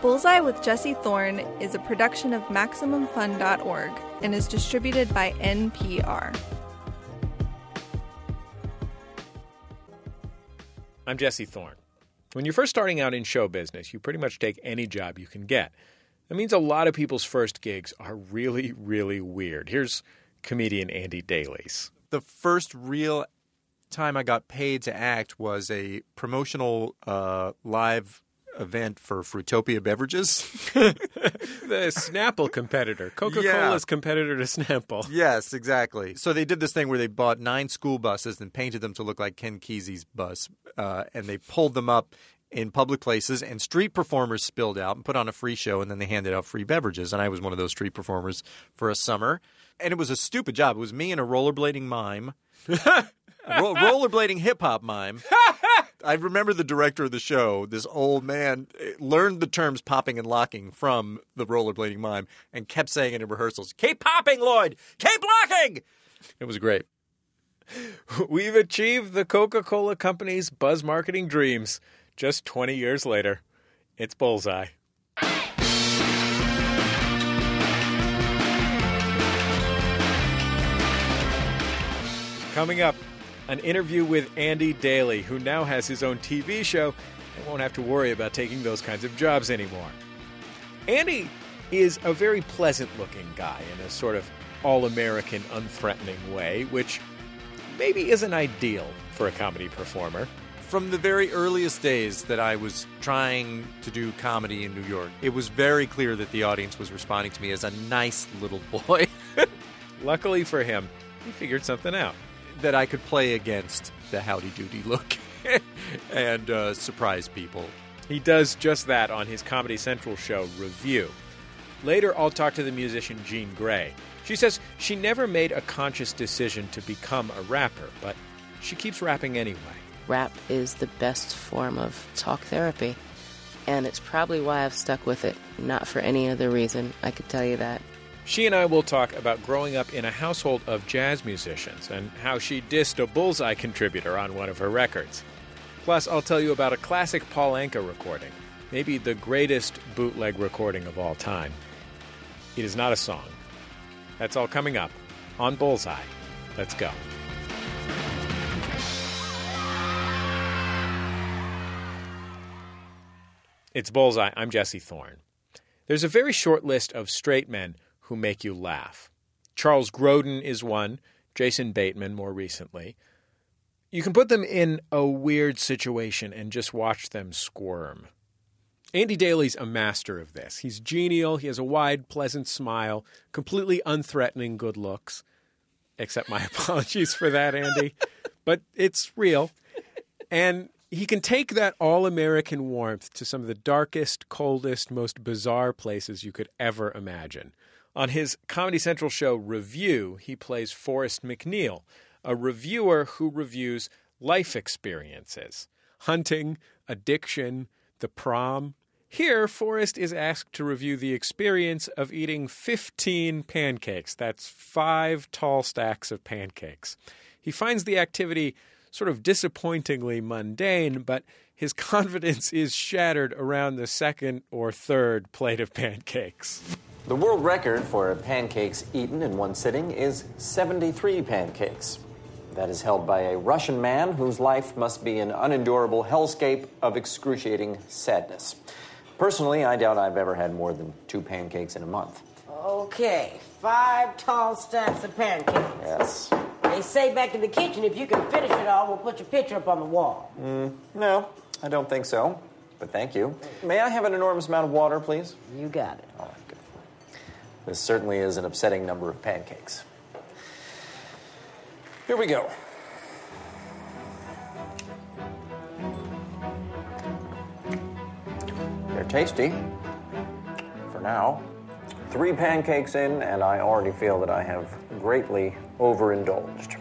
Bullseye with Jesse Thorn is a production of MaximumFun.org and is distributed by NPR. I'm Jesse Thorn. When you're first starting out in show business, you pretty much take any job you can get. That means a lot of people's first gigs are really, really weird. Here's comedian Andy Daly's. The first real time I got paid to act was a promotional uh, live event for Fruitopia beverages. the Snapple competitor, Coca Cola's yeah. competitor to Snapple. Yes, exactly. So they did this thing where they bought nine school buses and painted them to look like Ken Kesey's bus, uh, and they pulled them up in public places, and street performers spilled out and put on a free show, and then they handed out free beverages. And I was one of those street performers for a summer, and it was a stupid job. It was me and a rollerblading mime. Ro- rollerblading hip hop mime. I remember the director of the show, this old man, eh, learned the terms popping and locking from the rollerblading mime and kept saying it in rehearsals Keep popping, Lloyd! Keep locking! It was great. We've achieved the Coca Cola Company's buzz marketing dreams just 20 years later. It's Bullseye. Coming up, an interview with Andy Daly, who now has his own TV show and won't have to worry about taking those kinds of jobs anymore. Andy is a very pleasant looking guy in a sort of all American, unthreatening way, which maybe isn't ideal for a comedy performer. From the very earliest days that I was trying to do comedy in New York, it was very clear that the audience was responding to me as a nice little boy. Luckily for him, he figured something out that I could play against the howdy doody look and uh, surprise people. He does just that on his Comedy Central show, Review. Later, I'll talk to the musician Jean Grae. She says she never made a conscious decision to become a rapper, but she keeps rapping anyway. Rap is the best form of talk therapy, and it's probably why I've stuck with it, not for any other reason, I could tell you that. She and I will talk about growing up in a household of jazz musicians and how she dissed a Bullseye contributor on one of her records. Plus, I'll tell you about a classic Paul Anka recording, maybe the greatest bootleg recording of all time. It is not a song. That's all coming up on Bullseye. Let's go. It's Bullseye. I'm Jesse Thorn. There's a very short list of straight men who make you laugh. Charles Grodin is one, Jason Bateman more recently. You can put them in a weird situation and just watch them squirm. Andy Daly's a master of this. He's genial, he has a wide, pleasant smile, completely unthreatening good looks. Except my apologies for that, Andy. but it's real. And he can take that all American warmth to some of the darkest, coldest, most bizarre places you could ever imagine. On his Comedy Central show Review, he plays Forrest McNeil, a reviewer who reviews life experiences hunting, addiction, the prom. Here, Forrest is asked to review the experience of eating 15 pancakes. That's five tall stacks of pancakes. He finds the activity sort of disappointingly mundane, but his confidence is shattered around the second or third plate of pancakes. The world record for pancakes eaten in one sitting is 73 pancakes. That is held by a Russian man whose life must be an unendurable hellscape of excruciating sadness. Personally, I doubt I've ever had more than two pancakes in a month. Okay, five tall stacks of pancakes. Yes. They say back in the kitchen if you can finish it all, we'll put your picture up on the wall. Mm, no, I don't think so. But thank you. May I have an enormous amount of water, please? You got it. All right. This certainly is an upsetting number of pancakes. Here we go. They're tasty. For now. Three pancakes in, and I already feel that I have greatly overindulged.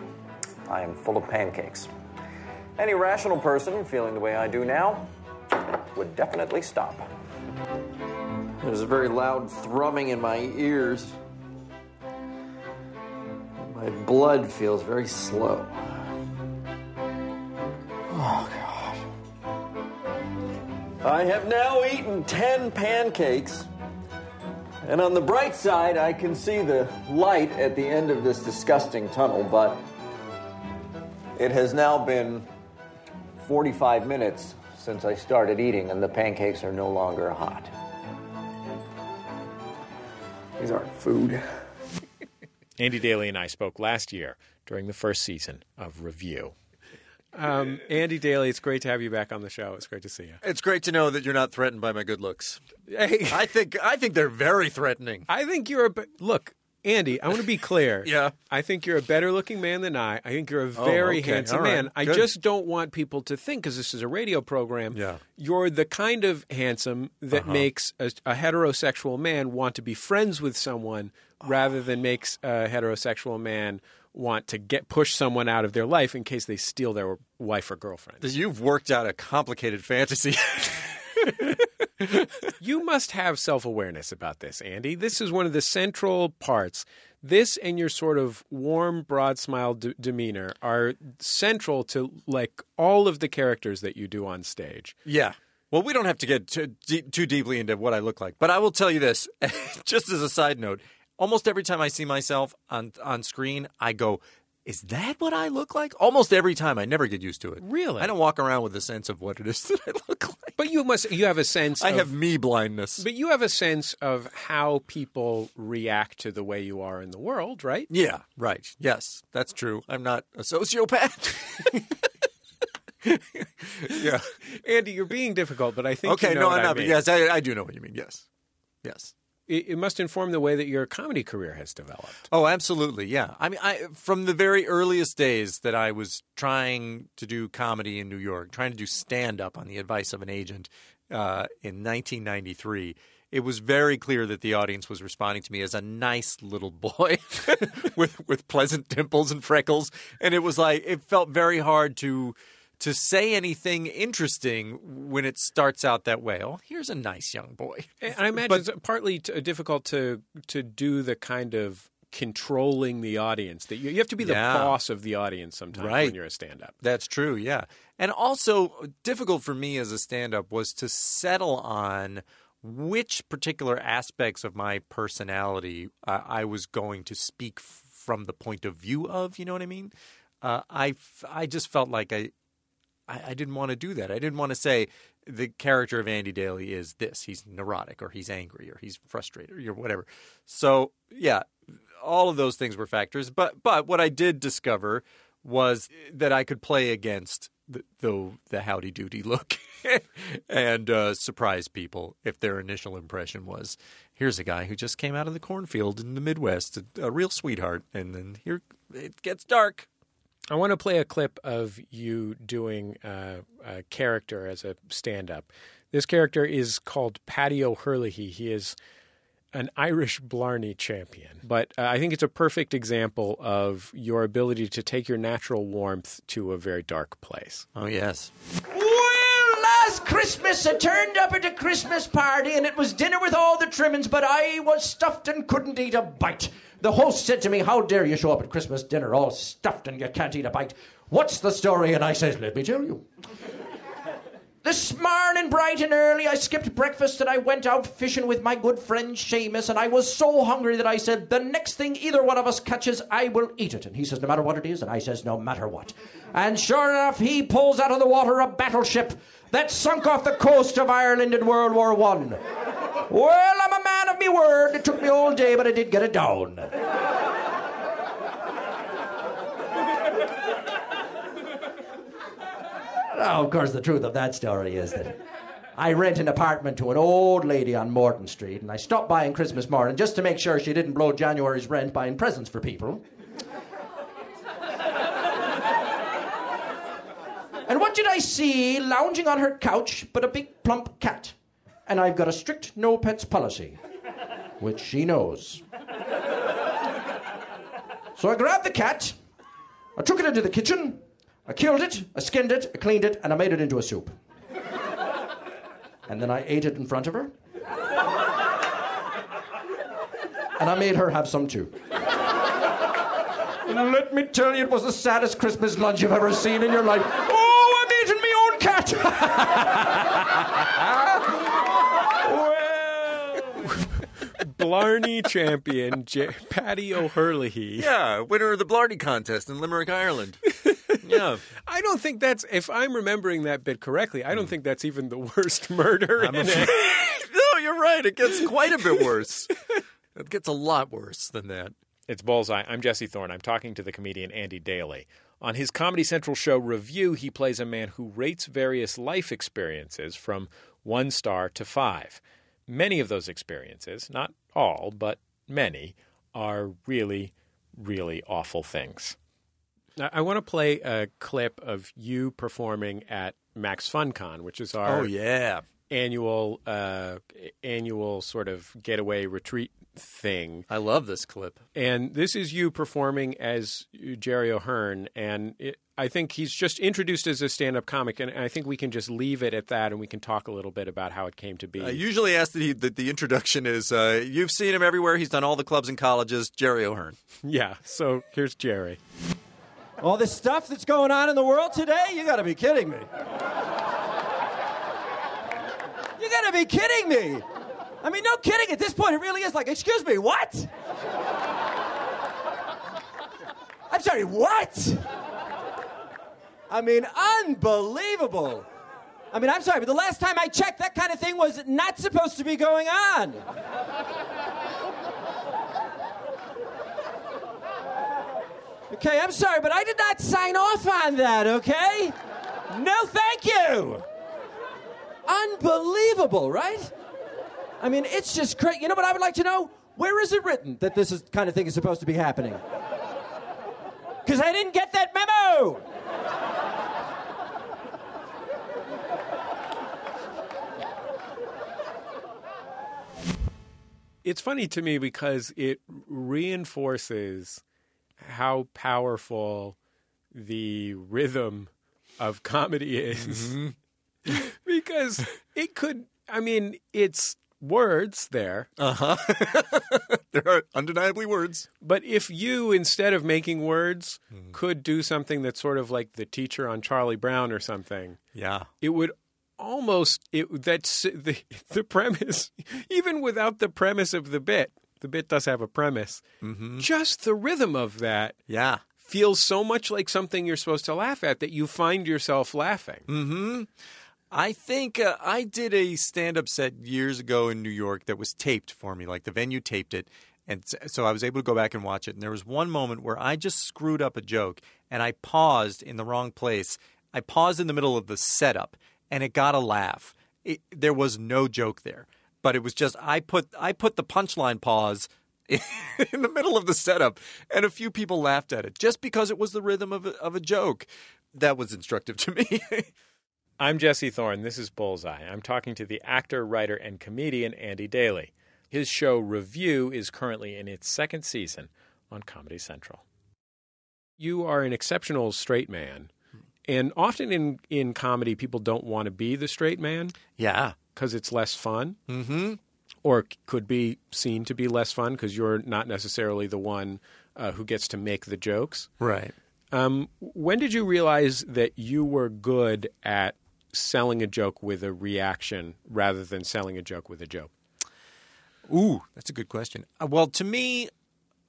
I am full of pancakes. Any rational person feeling the way I do now would definitely stop. There's a very loud thrumming in my ears. My blood feels very slow. Oh, God. I have now eaten 10 pancakes. And on the bright side, I can see the light at the end of this disgusting tunnel, but it has now been 45 minutes since I started eating, and the pancakes are no longer hot. These aren't food. Andy Daly and I spoke last year during the first season of Review. Um, Andy Daly, it's great to have you back on the show. It's great to see you. It's great to know that you're not threatened by my good looks. I think I think they're very threatening. I think you're a look, Andy. I want to be clear. Yeah. I think you're a better looking man than I. I think you're a very okay. handsome right. man. I just don't want people to think because this is a radio program. Yeah. Uh-huh. You're the kind of handsome that makes a, a heterosexual man want to be friends with someone rather than makes a heterosexual man want to get push someone out of their life in case they steal their wife or girlfriend. You've worked out a complicated fantasy. You must have self awareness about this, Andy. This is one of the central parts. This and your sort of warm, broad smile d- demeanor are central to like all of the characters that you do on stage. yeah. Well, we don't have to get too, de- too deeply into what I look like, but I will tell you this, just as a side note. Almost every time I see myself on on screen, I go, "Is that what I look like?" Almost every time, I never get used to it. Really? I don't walk around with a sense of what it is that I look like. But you must you have a sense. I of- have me blindness. but you have a sense of how people react to the way you are in the world, right? Yeah, right. Yes, that's true. I'm not a sociopath. yeah. Andy, you're being difficult, but I think Okay, you know no, I'm not. mean. Yes, I, I do know what you mean. Yes. Yes. It, must inform the way that your comedy career has developed. Oh, absolutely. Yeah. I mean, I from the very earliest days that I was trying to do comedy in New York, trying to do stand up on the advice of an agent uh, in 1993. It was very clear that the audience was responding to me as a nice little boy with with pleasant dimples and freckles, and it was like it felt very hard to to say anything interesting when it starts out that way. Oh, here's a nice young boy. And I imagine it's partly t- difficult to to do the kind of controlling the audience that you, you have to be the Yeah. boss of the audience sometimes Right. when you're a stand-up. That's true, yeah. And also, difficult for me as a stand up was to settle on which particular aspects of my personality uh, I was going to speak f- from the point of view of. You know what I mean? Uh, I, f- I just felt like I, I, I didn't want to do that. I didn't want to say the character of Andy Daly is this. He's neurotic, or he's angry, or he's frustrated, or whatever. So, yeah, all of those things were factors. But but what I did discover was that I could play against the the, the howdy doody look and uh, surprise people if their initial impression was here's a guy who just came out of the cornfield in the Midwest, a, a real sweetheart, and then here it gets dark. I want to play a clip of you doing uh, a character as a stand-up. This character is called Paddy O'Hurley. He is an Irish Blarney champion, but uh, I think it's a perfect example of your ability to take your natural warmth to a very dark place. Oh yes, Well, last Christmas I turned up at a Christmas party and it was dinner with all the trimmings, but I was stuffed and couldn't eat a bite. The host said to me, How dare you show up at Christmas dinner all stuffed and you can't eat a bite? What's the story? And I says, Let me tell you. This morning, bright and early, I skipped breakfast and I went out fishing with my good friend Seamus. And I was so hungry that I said, The next thing either one of us catches, I will eat it. And he says, No matter what it is. And I says, No matter what. And sure enough, he pulls out of the water a battleship that sunk off the coast of Ireland in World War One. Well, I'm a man of me word. It took me all day, but I did get it down. Now, of course, the truth of that story is that I rent an apartment to an old lady on Morton Street, and I stopped by on Christmas morning just to make sure she didn't blow January's rent buying presents for people. And what did I see lounging on her couch but a big plump cat? And I've got a strict no pets policy, which she knows. So I grabbed the cat, I took it into the kitchen, I killed it, I skinned it, I cleaned it, and I made it into a soup. And then I ate it in front of her. And I made her have some too. And let me tell you, it was the saddest Christmas lunch you've ever seen in your life. Oh, I'm eating my own cat! Blarney champion J- Patty O'Hurley. Yeah, winner of the Blarney contest in Limerick, Ireland. yeah. I don't think that's, if I'm remembering that bit correctly, I don't hmm. think that's even the worst murder I'm in afraid- it. no, you're right. It gets quite a bit worse. It gets a lot worse than that. It's Bullseye. I'm Jesse Thorn. I'm talking to the comedian Andy Daly. On his Comedy Central show Review, he plays a man who rates various life experiences from one star to five. Many of those experiences, not all, but many, are really, really awful things. Now, I want to play a clip of you performing at Max FunCon, which is our Oh, yeah. annual uh, annual sort of getaway retreat thing. I love this clip. And this is you performing as Jerry O'Hearn. And it, I think he's just introduced as a stand up comic. And I think we can just leave it at that and we can talk a little bit about how it came to be. I usually ask that, he, that the introduction is uh, you've seen him everywhere. He's done all the clubs and colleges. Jerry O'Hearn. yeah. So here's Jerry. All this stuff that's going on in the world today? You gotta be kidding me. You gotta be kidding me. I mean, no kidding. At this point, it really is like, excuse me, what? I'm sorry, what? I mean, unbelievable. I mean, I'm sorry, but the last time I checked, that kind of thing was not supposed to be going on. Okay, I'm sorry, but I did not sign off on that, okay? No, thank you. Unbelievable, right? I mean, it's just crazy. You know what I would like to know? Where is it written that this is, kind of thing is supposed to be happening? Because I didn't get that memo. It's funny to me because it reinforces how powerful the rhythm of comedy is. Mm-hmm. because it could, I mean, it's words there. Uh huh. there are undeniably words. But if you, instead of making words, could do something that's sort of like the teacher on Charlie Brown or something, Yeah. it would almost it that's the the premise even without the premise of the bit the bit does have a premise just the rhythm of that Yeah. feels so much like something you're supposed to laugh at that you find yourself laughing Mm-hmm. I think uh, I did a stand-up set years ago in New York that was taped for me. Like the venue taped it, and so I was able to go back and watch it. And there was one moment where I just screwed up a joke, and I paused in the wrong place. I paused in the middle of the setup, and it got a laugh. It, there was no joke there, but it was just I put I put the punchline pause. in the middle of the setup, and a few people laughed at it just because it was the rhythm of a, of a joke. That was instructive to me. i'm jesse thorn this is bullseye i'm talking to the actor writer and comedian andy daly his show review is currently in its second season on comedy central you are an exceptional straight man and often in, in comedy people don't want to be the straight man yeah. because it's less fun Mm-hmm. or could be seen to be less fun because you're not necessarily the one uh, who gets to make the jokes. Right. Um, when did you realize that you were good at selling a joke with a reaction rather than selling a joke with a joke? Ooh, that's a good question. Uh, well, to me,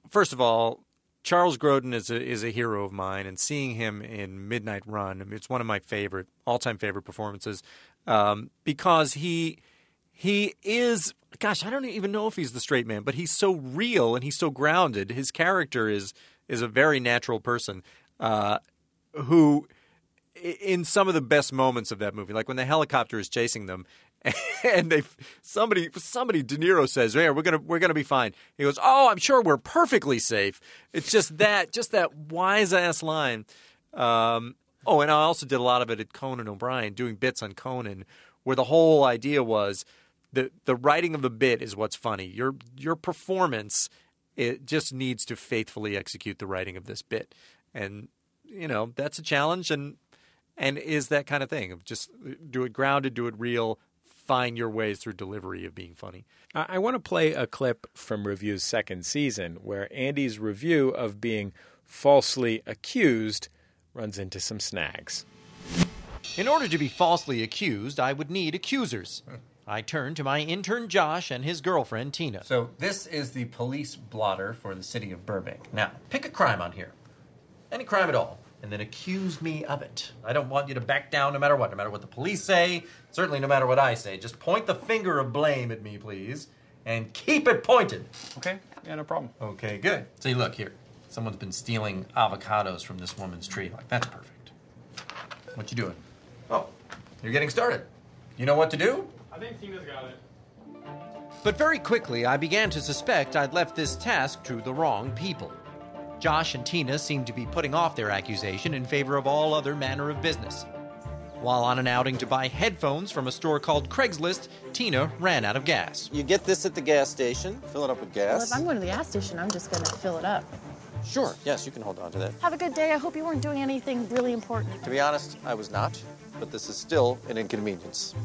first of all, Charles Grodin is a is a hero of mine, and seeing him in Midnight Run, it's one of my favorite all time favorite performances um, because he he is gosh, I don't even know if he's the straight man, but he's so real and he's so grounded. His character is is a very natural person uh, who in some of the best moments of that movie, like when the helicopter is chasing them, and they somebody somebody De Niro says, "Yeah, we're gonna we're gonna be fine." He goes, "Oh, I'm sure we're perfectly safe." It's just that just that wise ass line. Um, oh, and I also did a lot of it at Conan O'Brien, doing bits on Conan, where the whole idea was the the writing of the bit is what's funny. Your your performance it just needs to faithfully execute the writing of this bit, and you know that's a challenge and and is that kind of thing of just do it grounded, do it real, find your ways through delivery of being funny. I, I want to play a clip from Review's second season where Andy's review of being falsely accused runs into some snags. In order to be falsely accused, I would need accusers. I turned to my intern Josh and his girlfriend Tina. So this is the police blotter for the city of Burbank. Now, pick a crime on here. Any crime at all. And then accuse me of it. I don't want you to back down no matter what, no matter what the police say, certainly no matter what I say. Just point the finger of blame at me, please, and keep it pointed. Okay, yeah, no problem. Okay, good. See, look here. Someone's been stealing avocados from this woman's tree. Like, that's perfect. What you doing? Oh, you're getting started. You know what to do? I think Tina's got it. But very quickly, I began to suspect I'd left this task to the wrong people. Josh and Tina seemed to be putting off their accusation in favor of all other manner of business. While on an outing to buy headphones from a store called Craigslist, Tina ran out of gas. You get this at the gas station, fill it up with Well, gas. if I'm going to the gas station, I'm just going to fill it up. Sure, yes, you can hold on to that. Have a good day. I hope you weren't doing anything really important. To be honest, I was not, but this is still an inconvenience.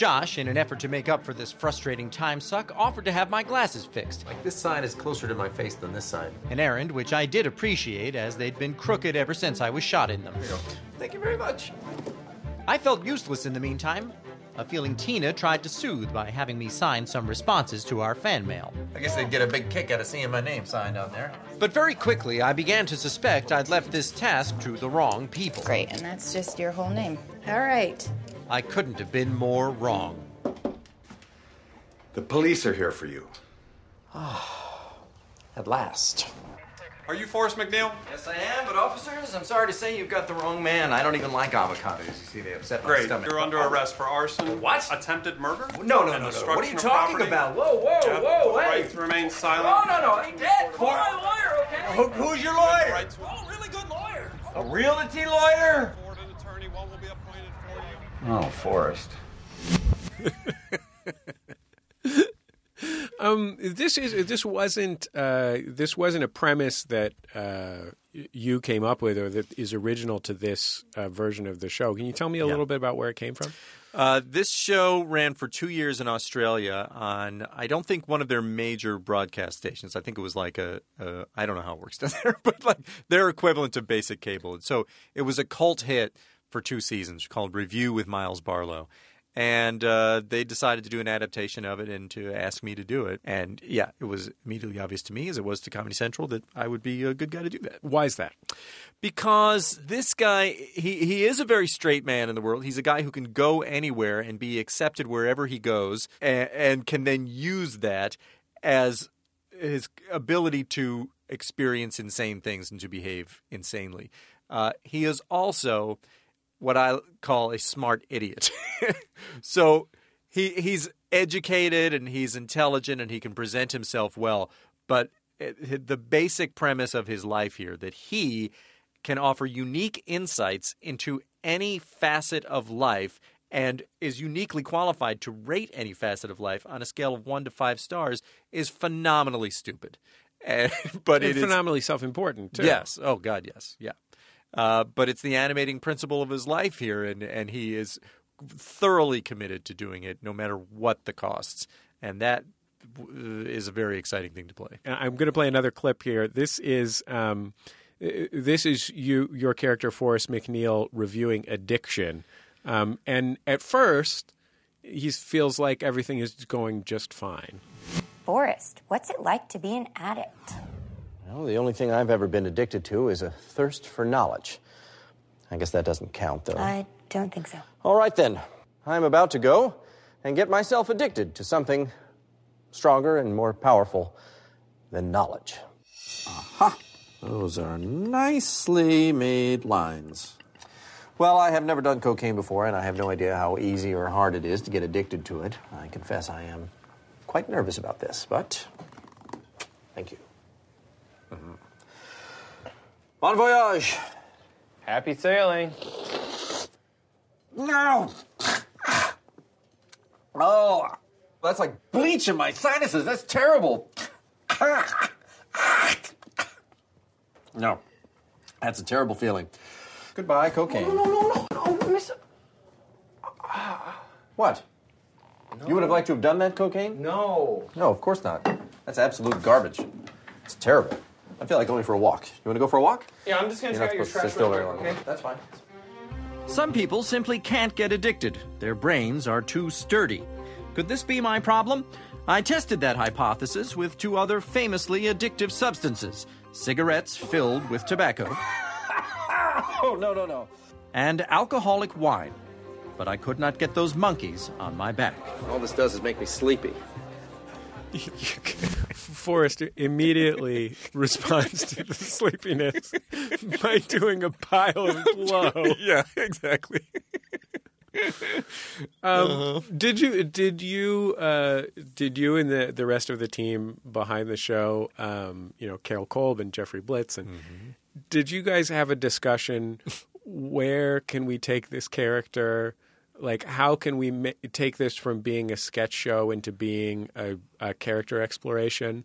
Josh, in an effort to make up for this frustrating time suck, offered to have my glasses fixed. Like, this side is closer to my face than this side. An errand which I did appreciate as they'd been crooked ever since I was shot in them. Thank you very much. I felt useless in the meantime, a feeling Tina tried to soothe by having me sign some responses to our fan mail. I guess they'd get a big kick out of seeing my name signed on there. But very quickly, I began to suspect I'd left this task to the wrong people. Great, and that's just your whole name. All right. I couldn't have been more wrong. The police are here for you. Ah, at last. Are you Forrest McNeil? Yes, I am, but officers, I'm sorry to say you've got the wrong man. I don't even like avocados. You see, they upset my Great. stomach. You're under arrest for arson. What? Attempted murder. No, no, no, no. What are you talking property. about? Whoa, whoa, You have whoa, the hey. right to remain silent. Oh, no, no, I did. For my lawyer, okay? Who, who's your lawyer? Right to Oh, really good lawyer. A realty lawyer? afford an attorney. One will be appointed for you. Oh, Forrest. Um, this is this wasn't uh, this wasn't a premise that uh, you came up with or that is original to this uh, version of the show. Can you tell me a little bit about where it came from? Uh, this show ran for two years in Australia on, I don't think one of their major broadcast stations. I think it was like a, a I don't know how it works down there, but like their equivalent to basic cable. And so it was a cult hit for two seasons called Review with Myles Barlow. And uh, they decided to do an adaptation of it and to ask me to do it. And yeah, it was immediately obvious to me, as it was to Comedy Central, that I would be a good guy to do that Why is that? because this guy he, he is a very straight man in the world he's a guy who can go anywhere and be accepted wherever he goes and, and can then use that as his ability to experience insane things and to behave insanely uh, he is also what i call a smart idiot so he he's educated and he's intelligent and he can present himself well but it- the basic premise of his life here that he can offer unique insights into any facet of life and is uniquely qualified to rate any facet of life on a scale of 1 to 5 stars is phenomenally stupid and, but And it is phenomenally self-important too. Yes. Oh God, yes. Yeah. Uh, but it's the animating principle of his life here, and and he is thoroughly committed to doing it, no matter what the costs, and that is a very exciting thing to play. I'm going to play another clip here. This is um, uh, this is you your character Forrest McNeil reviewing addiction, um, and at first he feels like everything is going just fine. Forrest, what's it like to be an addict? Well, the only thing I've ever been addicted to is a thirst for knowledge. I guess that doesn't count, though. I don't think so. All right, then. I'm about to go and get myself addicted to something stronger and more powerful than knowledge. Aha! Those are nicely made lines. Well, I have never done cocaine before, and I have no idea how easy or hard it is to get addicted to it. I confess I am quite nervous about this, but thank you. Mhm. Bon voyage! Happy sailing. No! Oh, that's like bleach in my sinuses. That's terrible. No, that's a terrible feeling. Goodbye, cocaine. No, no, no, no, no, miss. What? You would have liked to have done that cocaine? No. No, of course not. That's absolute garbage. It's terrible. I feel like going for a walk. You want to go for a walk? Yeah, I'm just gonna You're not take out your supposed to trash sit still real very quick, long. okay? That's fine. Some people simply can't get addicted. Their brains are too sturdy. Could this be my problem? I tested that hypothesis with two other famously addictive substances cigarettes filled with tobacco Oh, no, no, no. and alcoholic wine. But I could not get those monkeys on my back. All this does is make me sleepy. Forrest immediately responds to the sleepiness by doing a pile of blow. yeah, exactly. Um, Did you did you uh, did you and the the rest of the team behind the show, um, you know, Carol Kolb and Jeffrey Blitz, and did you guys have a discussion? Where can we take this character? Like, how can we take this from being a sketch show into being a, a character exploration?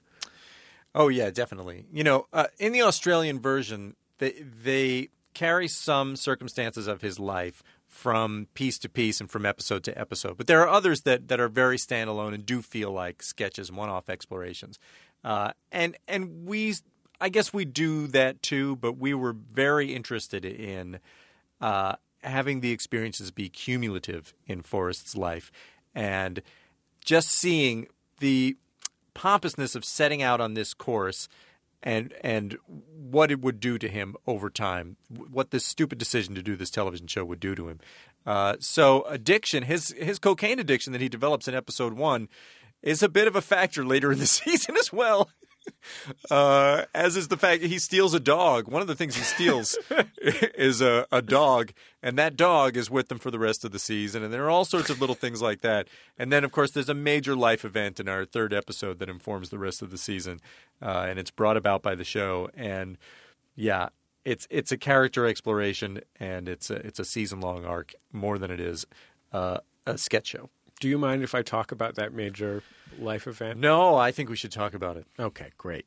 Oh yeah, definitely. You know, uh, in the Australian version, they they carry some circumstances of his life from piece to piece and from episode to episode. But there are others that that are very standalone and do feel like sketches, one-off explorations. Uh, and and we, I guess we do that too. But we were very interested in uh, having the experiences be cumulative in Forrest's life, and just seeing the pompousness of setting out on this course and and what it would do to him over time, what this stupid decision to do this television show would do to him. Uh, so addiction, his his cocaine addiction that he develops in episode one, is a bit of a factor later in the season as well. Uh, as is the fact that he steals a dog. One of the things he steals is a, a dog, and that dog is with them for the rest of the season. And there are all sorts of little things like that. And then, of course, there's a major life event in our third episode that informs the rest of the season, uh, and it's brought about by the show. And yeah, it's it's a character exploration, and it's a it's a season long arc more than it is uh, a sketch show. Do you mind if I talk about that major life event? No, I think we should talk about it. Okay, great.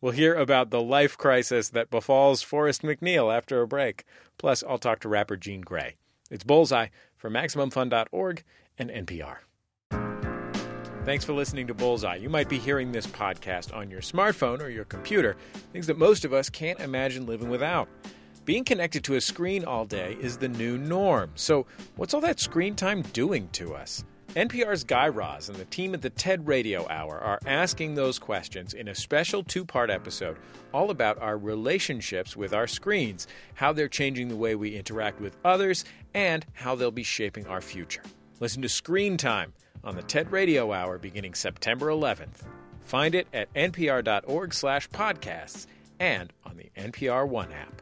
We'll hear about the life crisis that befalls Forrest McNeil after a break. Plus, I'll talk to rapper Jean Grae. It's Bullseye for MaximumFun.org and NPR. Thanks for listening to Bullseye. You might be hearing this podcast on your smartphone or your computer, things that most of us can't imagine living without. Being connected to a screen all day is the new norm. So, what's all that screen time doing to us? NPR's Guy Raz and the team at the TED Radio Hour are asking those questions in a special two part episode all about our relationships with our screens, how they're changing the way we interact with others, and how they'll be shaping our future. Listen to Screen Time on the TED Radio Hour beginning September 11th. Find it at npr.org slash podcasts and on the NPR One app.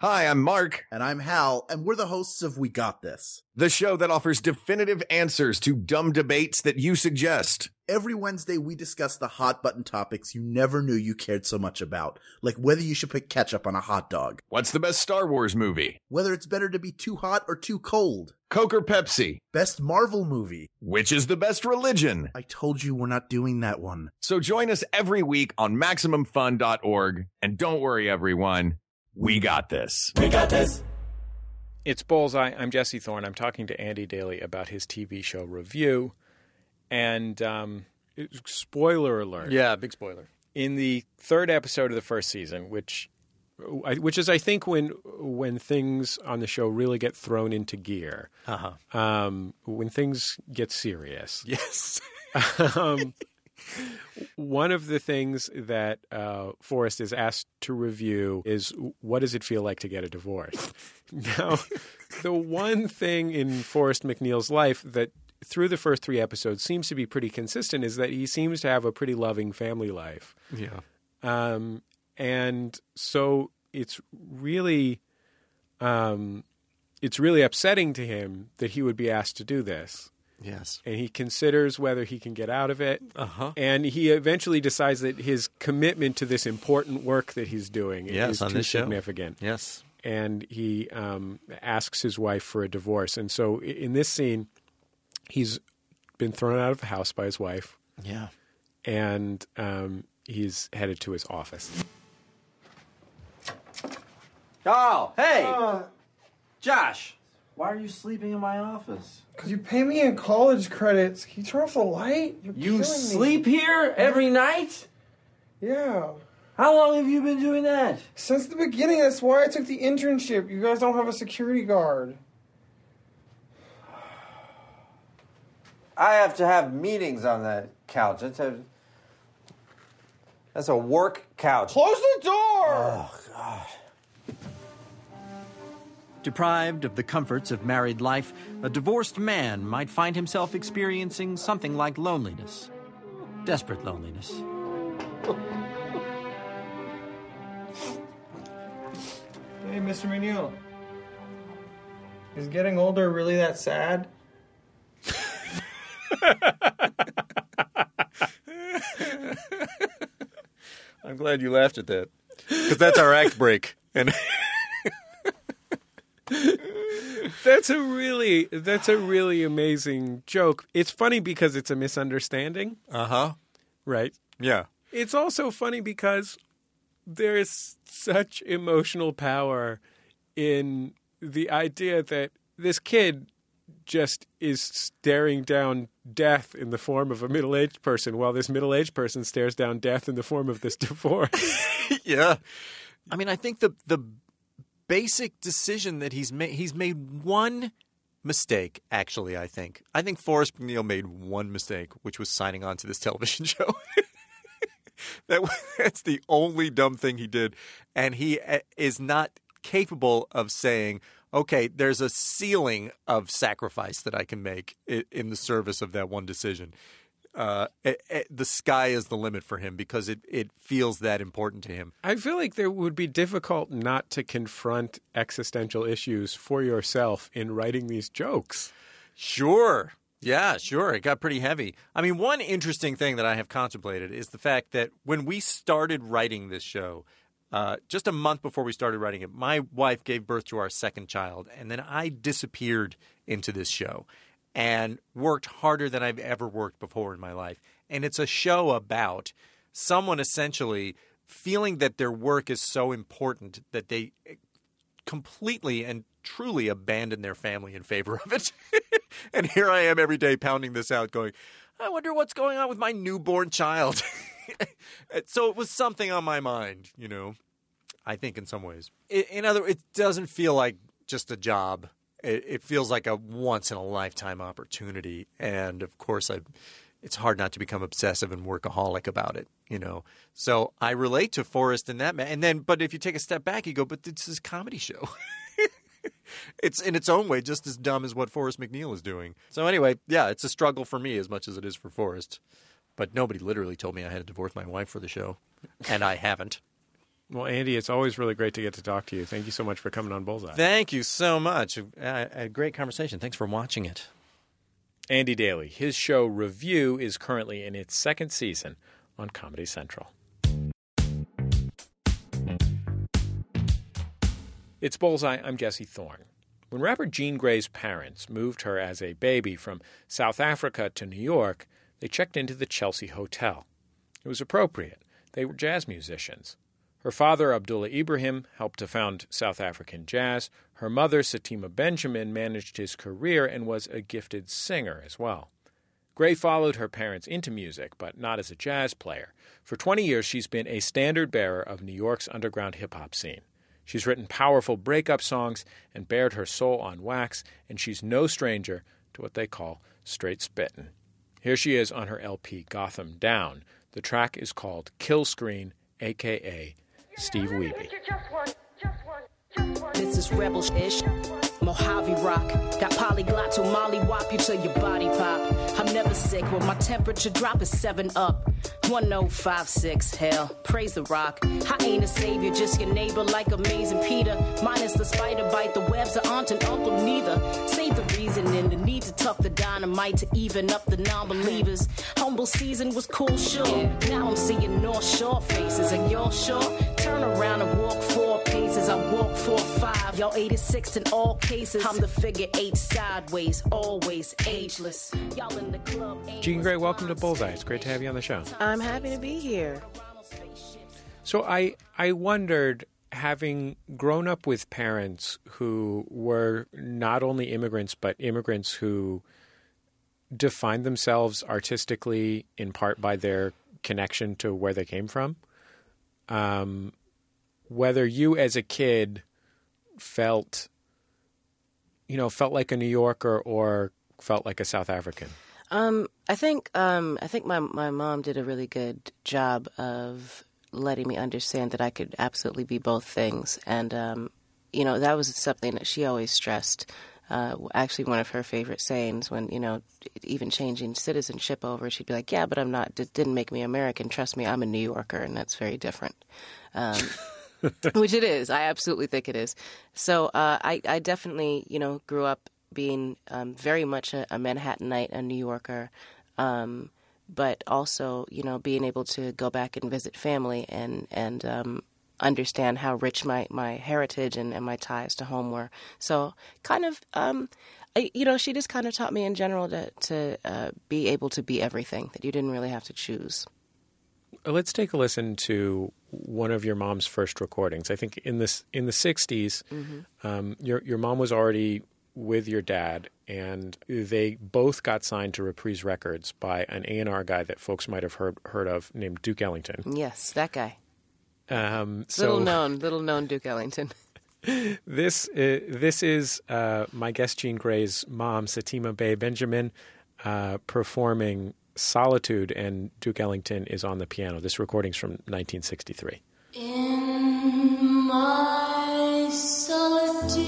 Hi, I'm Mark. And I'm Hal, and we're the hosts of We Got This. The show that offers definitive answers to dumb debates that you suggest. Every Wednesday, we discuss the hot button topics you never knew you cared so much about, like whether you should put ketchup on a hot dog, What's the best Star Wars movie? whether it's better to be too hot or too cold, Coke or Pepsi? best Marvel movie. Which is the best religion? I told you we're not doing that one. So join us every week on MaximumFun.org. And don't worry, everyone. We got this. We got this. It's Bullseye. I'm Jesse Thorn. I'm talking to Andy Daly about his TV show review. And um, spoiler alert. Yeah, big spoiler. In the third episode of the first season, which which is I think when when things on the show really get thrown into gear. Uh-huh. Um, when things get serious. Yes. um, one of the things that uh, Forrest is asked to review is what does it feel like to get a divorce? now, the one thing in Forrest McNeil's life that through the first three episodes seems to be pretty consistent is that he seems to have a pretty loving family life. Yeah. Um, and so it's really, um, it's really upsetting to him that he would be asked to do this. Yes. And he considers whether he can get out of it. Uh-huh. And he eventually decides that his commitment to this important work that he's doing Yes, is on too this show. significant. Yes. And he um, asks his wife for a divorce. And so in this scene, he's been thrown out of the house by his wife. Yeah. And um, he's headed to his office. Carl, hey! Josh, why are you sleeping in my office? Because you pay me in college credits. Can you turn off the light? You're You sleep me. here every night? Yeah. How long have you been doing that? Since the beginning, that's why I took the internship. You guys don't have a security guard. I have to have meetings on that couch. That's a, that's a work couch. Close the door! Oh, God. Deprived of the comforts of married life, a divorced man might find himself experiencing something like loneliness. Desperate loneliness. Hey, Mr. McNeil. Is getting older really that sad? I'm glad you laughed at that because that's our act break. And That's a really that's a really amazing joke. It's funny because it's a misunderstanding. uh huh, Right. yeah, It's also funny because there is such emotional power in the idea that this kid just is staring down death in the form of a middle-aged person while this middle-aged person stares down death in the form of this divorce. yeah. I mean, I think the the basic decision that he's made he's made one mistake. Actually, I think I think Forrest McNeil made one mistake, which was signing on to this television show. that that's the only dumb thing he did, and he uh, is not capable of saying, "Okay, there's a ceiling of sacrifice that I can make in the service of that one decision." Uh, it, it- the sky is the limit for him because it, it feels that important to him. I feel like there would be difficult not to confront existential issues for yourself in writing these jokes. Sure. Yeah, sure. It got pretty heavy. I mean, one interesting thing that I have contemplated is the fact that when we started writing this show, uh, just a month before we started writing it, my wife gave birth to our second child, and then I disappeared into this show and worked harder than I've ever worked before in my life. And it's a show about someone essentially feeling that their work is so important that they eh, completely and truly abandon their family in favor of it. and here I am every day pounding this out, going, I wonder what's going on with my newborn child. so it was something on my mind, you know. I think in some ways, in other, it doesn't feel like just a job. It, it feels like a once in a lifetime opportunity, and of course, I. It's hard not to become obsessive and workaholic about it, you know. So I relate to Forrest in that, ma- and then, but if you take a step back, you go, but this is comedy show. it's in its own way just as dumb as what Forrest McNeil is doing. So anyway, yeah, it's a struggle for me as much as it is for Forrest. But nobody literally told me I had to divorce my wife for the show, and I haven't. Well, Andy, it's always really great to get to talk to you. Thank you so much for coming on Bullseye. Thank you so much. A, a great conversation. Thanks for watching it. Andy Daly. His show Review is currently in its second season on Comedy Central. It's Bullseye. I'm Jesse Thorn. When rapper Jean Grae's parents moved her as a baby from South Africa to New York, they checked into the Chelsea Hotel. It was appropriate. They were jazz musicians. Her father, Abdullah Ibrahim, helped to found South African jazz. Her mother, Sathima Benjamin, managed his career and was a gifted singer as well. Grae followed her parents into music, but not as a jazz player. For 20 years, she's been a standard bearer of New York's underground hip hop scene. She's written powerful breakup songs and bared her soul on wax, and she's no stranger to what they call straight spittin'. Here she is on her LP Gotham Down. The track is called Kill Screen, aka Steve Wiebe. This is rebel ish. Mojave rock. Got polyglot to molly whop you till your body pop. I'm never sick when my temperature drop is 7 up. 1056, hell, praise the rock. I ain't a savior, just your neighbor like amazing Peter. Minus the spider bite, the webs are aunt and uncle neither. Save the reason and the need to tuck the dynamite to even up the non believers. Humble season was cool, sure. Now I'm seeing North Shore faces, and you're sure? Turn around and walk four paces. I walk four five. Y'all 86 in all cases. I'm the figure eight sideways, always ageless. Y'all in the club. Jean Grae, welcome to Bullseye. It's great to have you on the show. I'm happy to be here. So I I wondered having grown up with parents who were not only immigrants but immigrants who defined themselves artistically in part by their connection to where they came from. Um, whether you as a kid felt, you know, felt like a New Yorker or felt like a South African. Um, I think um, I think my my mom did a really good job of letting me understand that I could absolutely be both things, and um, you know that was something that she always stressed. Uh, actually, one of her favorite sayings when you know even changing citizenship over, she'd be like, "Yeah, but I'm not. It didn't make me American. Trust me, I'm a New Yorker, and that's very different." Um, which it is. I absolutely think it is. So uh, I, I definitely, you know, grew up being um, very much a, a Manhattanite, a New Yorker, um, but also, you know, being able to go back and visit family and and um, understand how rich my, my heritage and, and my ties to home were. So kind of, um, I, you know, she just kind of taught me in general to to uh, be able to be everything that you didn't really have to choose. Let's take a listen to one of your mom's first recordings. I think in this in the 60s, Mhm. um, your your mom was already with your dad, and they both got signed to Reprise Records by an A and R guy that folks might have heard heard of named Duke Ellington. Yes, that guy. Um, so little known, little known Duke Ellington. this uh, this is uh, my guest Jean Grae's mom, Sathima Bea Benjamin, uh, performing "Solitude," and Duke Ellington is on the piano. This recording's from 1963. In my solitude,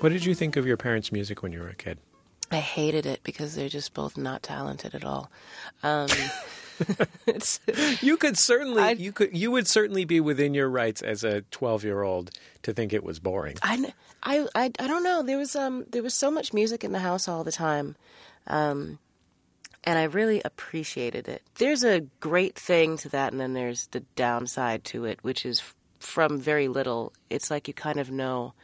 What did you think of your parents' music when you were a kid? I hated it because they're just both not talented at all. Um, it's, you could certainly you could you would certainly be within your rights as a 12 year old to think it was boring. I, I, I, I don't know. There was um there was so much music in the house all the time, um, and I really appreciated it. There's a great thing to that, and then there's the downside to it, which is from very little. It's like you kind of know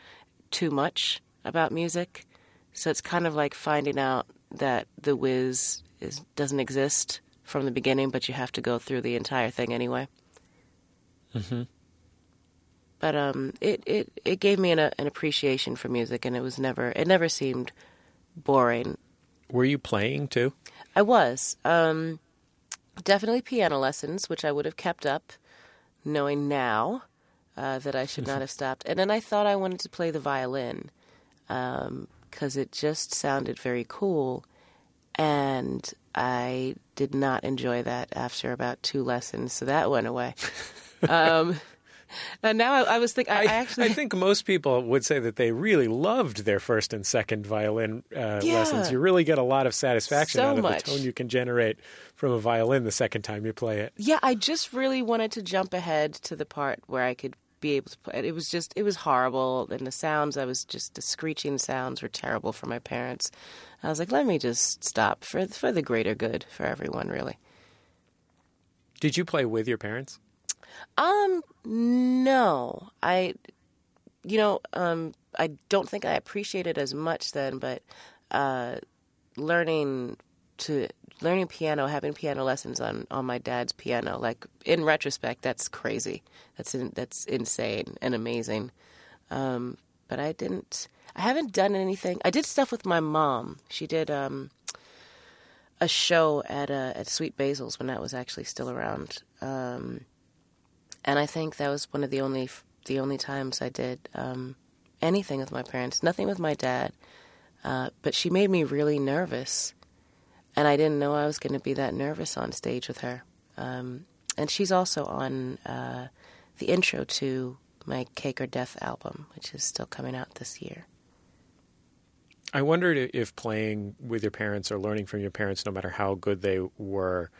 too much about music, so it's kind of like finding out that the whiz is doesn't exist from the beginning, but you have to go through the entire thing anyway. Mm-hmm. but um, it, it, it gave me an, an appreciation for music, and it was never it never seemed boring. Were you playing too? I was um, definitely piano lessons, which I would have kept up, knowing now uh, that I should not have stopped. And then I thought I wanted to play the violin because it just sounded very cool, and I did not enjoy that after about two lessons, so that went away. um, and now I, I was thinking, I, I actually I think most people would say that they really loved their first and second violin uh, Yeah. lessons. You really get a lot of satisfaction So out of much. the tone you can generate from a violin the second time you play it. Yeah, I just really wanted to jump ahead to the part where I could be able to play it. It was just, it was horrible. And the sounds, I was just, the screeching sounds were terrible for my parents. I was like, let me just stop for, for the greater good for everyone, really. Did you play with your parents? Um, no. I, you know, um, I don't think I appreciated it as much then, but uh, learning to learning piano, having piano lessons on on my dad's piano, like in retrospect, that's crazy. That's in, that's insane and amazing. Um, but I didn't. I haven't done anything. I did stuff with my mom. She did um, a show at uh, at Sweet Basil's when that was actually still around. Um, and I think that was one of the only the only times I did um, anything with my parents. Nothing with my dad, uh, but she made me really nervous, and I didn't know I was going to be that nervous on stage with her. Um, and she's also on uh, the intro to my Cake or Death album, which is still coming out this year. I wondered if playing with your parents or learning from your parents, no matter how good they were,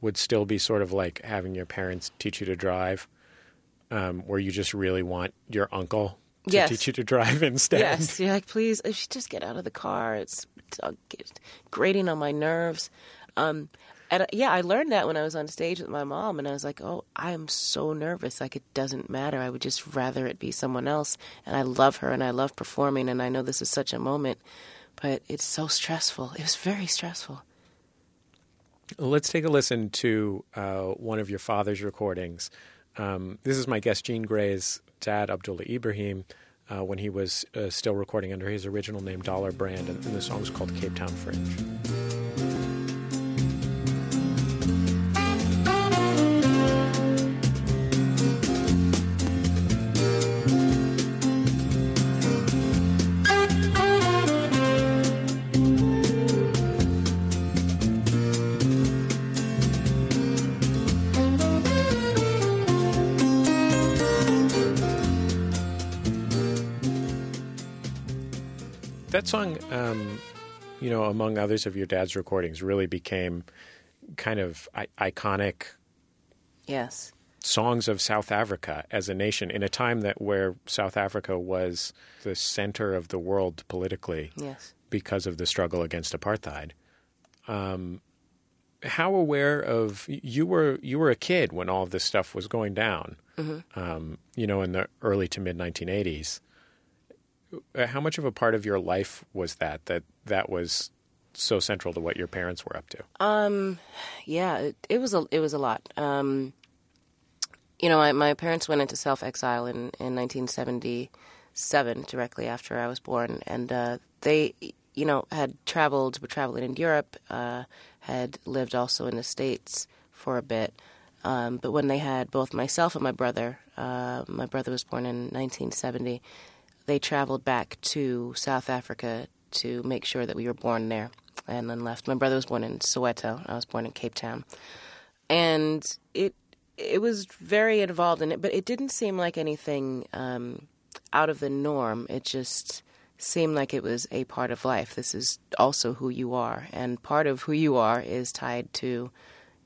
would still be sort of like having your parents teach you to drive, um, where you just really want your uncle to Yes. teach you to drive instead. Yes, you're like, please, if you just get out of the car, it's, grating on my nerves. Um, and uh, yeah, I learned that when I was on stage with my mom, and I was like, "Oh, I am so nervous. Like it doesn't matter. I would just rather it be someone else." And I love her, and I love performing, and I know this is such a moment, but it's so stressful. It was very stressful. Let's take a listen to uh, one of your father's recordings. Um, this is my guest, Jean Grae's dad, Abdullah Ibrahim, uh, when he was uh, still recording under his original name, Dollar Brand, and, and the song is called Cape Town Fringe. That song, um, you know, among others of your dad's recordings, really became kind of I- iconic Yes. songs of South Africa as a nation in a time that where South Africa was the center of the world politically Yes. because of the struggle against apartheid. Um, how aware of you were you were a kid when all this stuff was going down? Mhm. Um, you know, in the early to mid 1980s. Uh, How much of a part of your life was that that that was so central to what your parents were up to? Um, yeah, it, it was a it was a lot. Um, you know, my parents went into self exile in in 1977, directly after I was born, and uh, they, you know, had traveled, were traveling in Europe, uh, had lived also in the states for a bit. Um, but when they had both myself and my brother, uh, my brother was born in 1970, they traveled back to South Africa to make sure that we were born there and then left. My brother was born in Soweto. I was born in Cape Town. And it it was very involved in it, but it didn't seem like anything um, out of the norm. It just seemed like it was a part of life. This is also who you are, and part of who you are is tied to,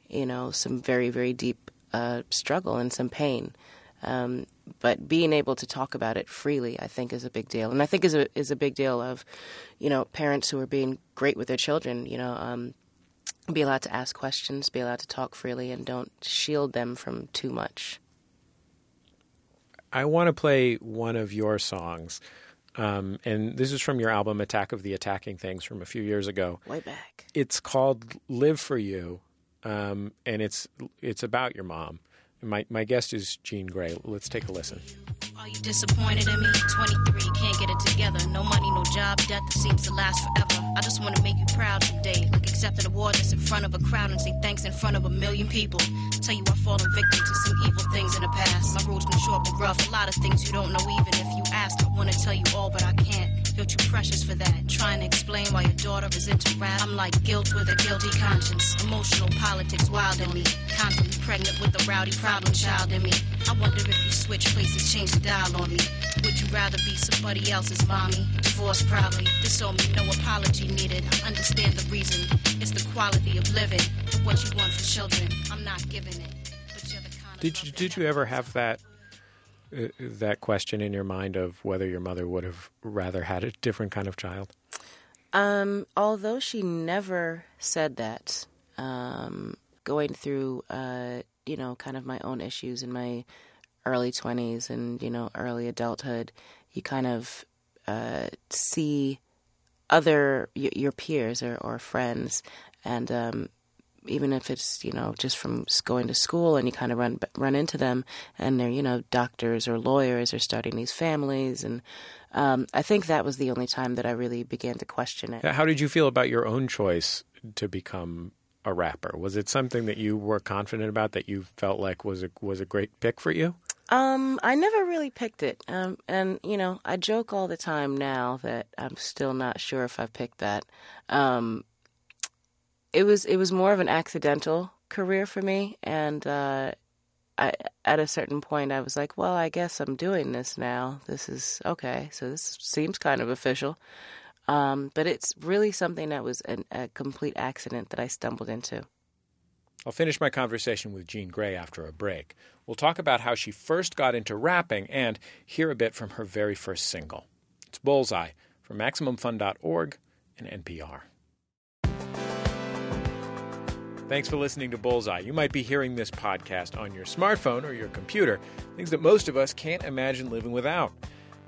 you know, some very very deep uh, struggle and some pain. Um, but being able to talk about it freely, I think, is a big deal, and I think is a is a big deal of, you know, parents who are being great with their children. You know, um, be allowed to ask questions, be allowed to talk freely, and don't shield them from too much. I want to play one of your songs. Um, and this is from your album Attack of the Attacking Things from a few years ago. Way back. It's called Live for You, um, and it's it's about your mom. My, my guest is Jean Grae. Let's take a listen. Are you disappointed in me? 23, can't get it together. No money, no job, debt that seems to last forever. I just want to make you proud today. Accept an award that's in front of a crowd and say thanks in front of a million people. Tell you I've fallen victim to some evil things in the past. My road's been short but rough. A lot of things you don't know, even if you ask. I want to tell you all, but I can't. You're too precious for that. Trying to explain why your daughter is into rap. I'm like guilt with a guilty conscience. Emotional politics wild in me. Constantly pregnant with a rowdy problem child in me. I wonder if you switch places, change the dial on me. Would you rather be somebody else's mommy? Divorced probably. This on me, no apology needed. I understand the reason. It's the quality of living. What you want for children, I'm not giving it. But you're the kind Did you, did you ever have that that question in your mind of whether your mother would have rather had a different kind of child? Um, although she never said that, um, going through, uh, you know, kind of my own issues in my early 20s and, you know, early adulthood, you kind of uh, see other, y- your peers or, or friends, and um, even if it's, you know, just from going to school and you kind of run, run into them and they're, you know, doctors or lawyers or starting these families. And um, I think that was the only time that I really began to question it. How did you feel about your own choice to become a rapper? Was it something that you were confident about that you felt like was a was a great pick for you? Um, I never really picked it. Um, and you know, I joke all the time now that I'm still not sure if I picked that. Um, it was it was more of an accidental career for me, and uh, I at a certain point I was like, well, I guess I'm doing this now. This is okay. So this seems kind of official. Um, but it's really something that was an, a complete accident that I stumbled into. I'll finish my conversation with Jean Grae after a break. We'll talk about how she first got into rapping and hear a bit from her very first single. It's Bullseye from MaximumFun.org and NPR. Thanks for listening to Bullseye. You might be hearing this podcast on your smartphone or your computer, things that most of us can't imagine living without.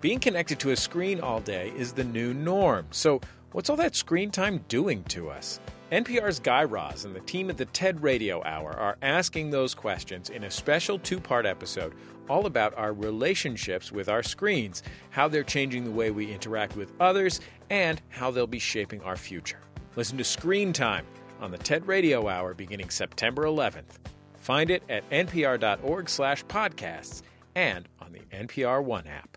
Being connected to a screen all day is the new norm. So, what's all that screen time doing to us? NPR's Guy Raz and the team at the TED Radio Hour are asking those questions in a special two part episode all about our relationships with our screens, how they're changing the way we interact with others, and how they'll be shaping our future. Listen to Screen Time on the TED Radio Hour beginning September 11th. Find it at npr.org slash podcasts and on the NPR One app.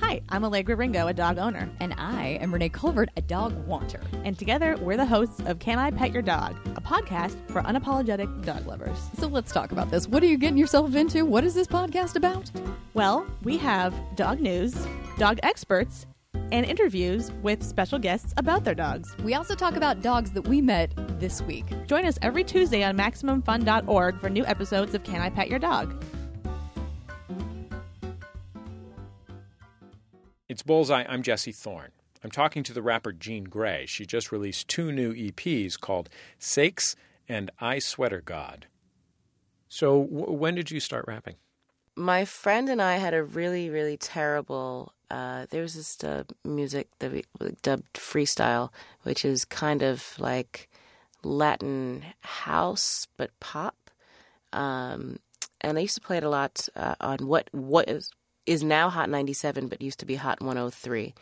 Hi, I'm Allegra Ringo, a dog owner. And I am Renee Colvert, a dog wanter. And together, we're the hosts of Can I Pet Your Dog, a podcast for unapologetic dog lovers. So let's talk about this. What are you getting yourself into? What is this podcast about? Well, we have dog news, dog experts, and interviews with special guests about their dogs. We also talk about dogs that we met this week. Join us every Tuesday on MaximumFun.org for new episodes of Can I Pet Your Dog? It's Bullseye. I'm Jesse Thorn. I'm talking to the rapper Jean Grae. She just released two new EPs called Sakes and I Sweater God. So, w- when did you start rapping? My friend and I had a really, really terrible. Uh, there was this uh, music that we dubbed freestyle, which is kind of like Latin house but pop. Um, and I used to play it a lot uh, on what what is is now Hot 97, but used to be Hot 103.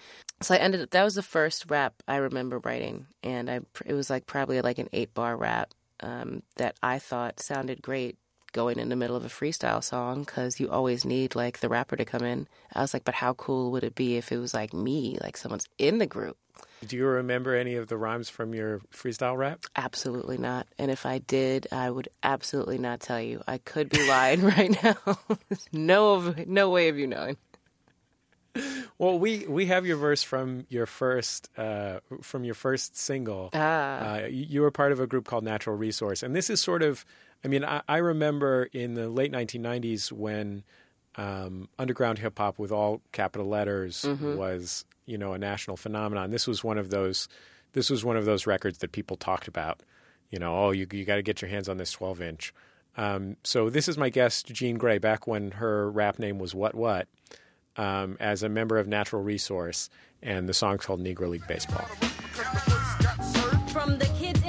So I ended up, that was the first rap I remember writing. And I, it was like probably like an eight bar rap um, that I thought sounded great going in the middle of a freestyle song because you always need like the rapper to come in. I was like, but how cool would it be if it was like me, like someone's in the group? Do you remember any of the rhymes from your freestyle rap? Absolutely not. And if I did, I would absolutely not tell you. I could be lying right now. no, no way of you knowing. Well, we, we have your verse from your first uh, from your first single. Ah. Uh, you, you were part of a group called Natural Resource, and this is sort of. I mean, I, I remember in the late 1990s when um, underground hip hop with all capital letters Mhm. was you know a national phenomenon. This was one of those. This was one of those records that people talked about. You know, oh, you you got to get your hands on this 12 inch. Um, so this is my guest, Jean Grae, back when her rap name was What What, um, as a member of Natural Resource, and the song's called Negro League Baseball. From the kids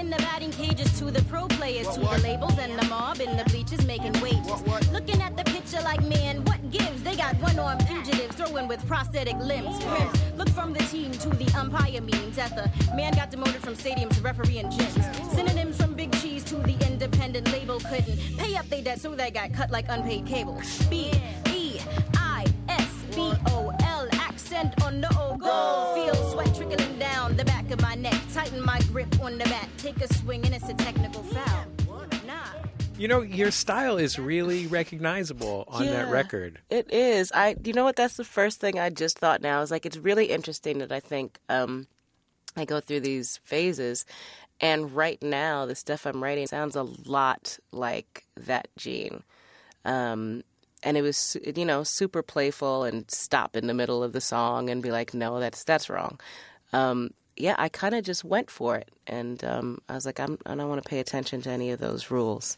cages to the pro players to the labels and the mob in the bleachers making wages. Looking at the picture like, man, what gives? They got one armed fugitives throwing with prosthetic limbs. Crimps. Look from the team to the umpire meetings at the man got demoted from stadium to referee and gyms. Synonyms from Big Cheese to the independent label couldn't pay up their debt, so they got cut like unpaid cable. B E I S B O L accent on the O goal. Feel sweat trickling down the back of my neck. Tighten my grip on the bat. Take a swing and it's a technical foul. You know, your style is really recognizable on that record. It is. I. You know what? That's the first thing I just thought. Now is like it's really interesting that I think um, I go through these phases, and right now the stuff I'm writing sounds a lot like that Gene. Um, and it was you know super playful and stop in the middle of the song and be like, no, that's that's wrong. Um, yeah, I kind of just went for it, and um, I was like, I'm, I don't want to pay attention to any of those rules.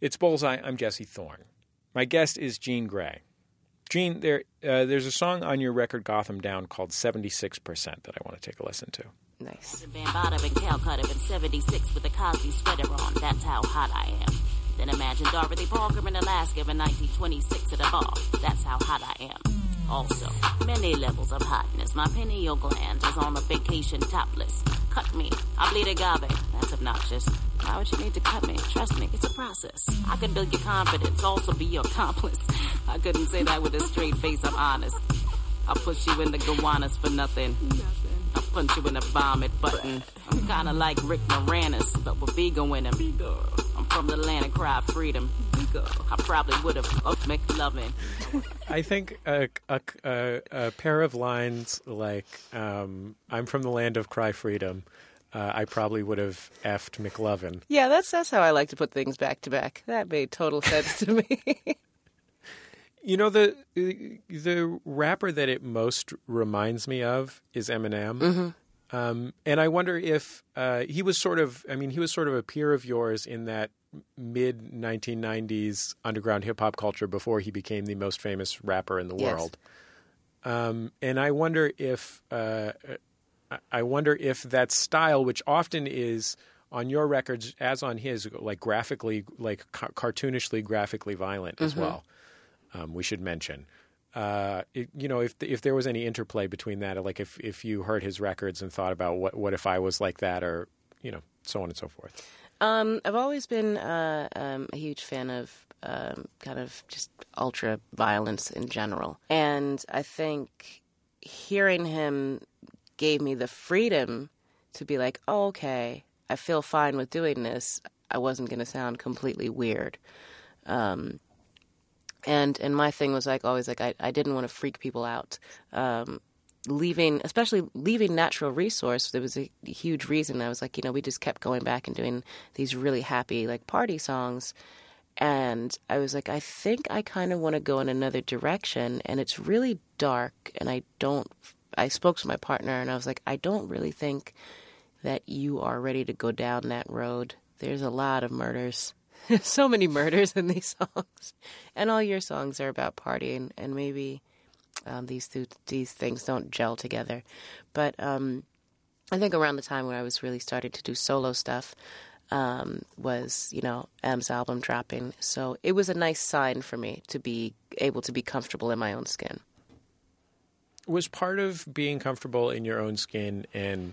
It's Bullseye. I'm Jesse Thorn. My guest is Jean Grae. Jean, there, uh, there's a song on your record Gotham Down called 76% that I want to take a listen to. Nice. Bambaataa and Calcutta in 76 with a Cosby sweater on. That's how hot I am. Then imagine Dorothy Parker in Alaska in 1926 at a bar. That's how hot I am. Also, many levels of hotness. My pineal gland is on a vacation topless. Cut me. I bleed agave. That's obnoxious. Why would you need to cut me? Trust me, it's a process. I can build your confidence, also be your accomplice. I couldn't say that with a straight face, I'm honest. I'll push you in the gowanus for nothing. nothing. I'll punch you in the vomit button. I'm kinda like Rick Moranis, but with Vigo in him. I'm from the land of cry freedom. I probably would have fucked McLovin. I think a, a, a, a pair of lines like um, "I'm from the land of cry freedom," uh, I probably would have effed McLovin. Yeah, that's that's how I like to put things back to back. That made total sense to me. You know the the rapper that it most reminds me of is Eminem. Mhm. Um, and I wonder if uh, he was sort of, I mean, he was sort of a peer of yours in that mid 1990s underground hip hop culture before he became the most famous rapper in the Yes. world. Um, and I wonder if, uh, I- wonder if that style, which often is on your records as on his, like graphically, like ca- cartoonishly, graphically violent as Mhm. well. Um, we should mention, uh, it, you know, if if there was any interplay between that, like if if you heard his records and thought about what what if I was like that, or you know, so on and so forth. Um, I've always been uh, um, a huge fan of um, kind of just ultra violence in general. And I think hearing him gave me the freedom to be like, oh, okay, I feel fine with doing this. I wasn't going to sound completely weird. Um, and and my thing was like always like I, I didn't want to freak people out. Um, leaving, especially leaving natural resource, there was a huge reason. I was like, you know, we just kept going back and doing these really happy like party songs. And I was like, I think I kind of want to go in another direction. And it's really dark. And I don't, I spoke to my partner and I was like, I don't really think that you are ready to go down that road. There's a lot of murders. so many murders in these songs. And all your songs are about partying. And maybe um, these th- these things don't gel together. But um, I think around the time where I was really starting to do solo stuff um, was, you know, Em's album dropping. So it was a nice sign for me to be able to be comfortable in my own skin. Was part of being comfortable in your own skin and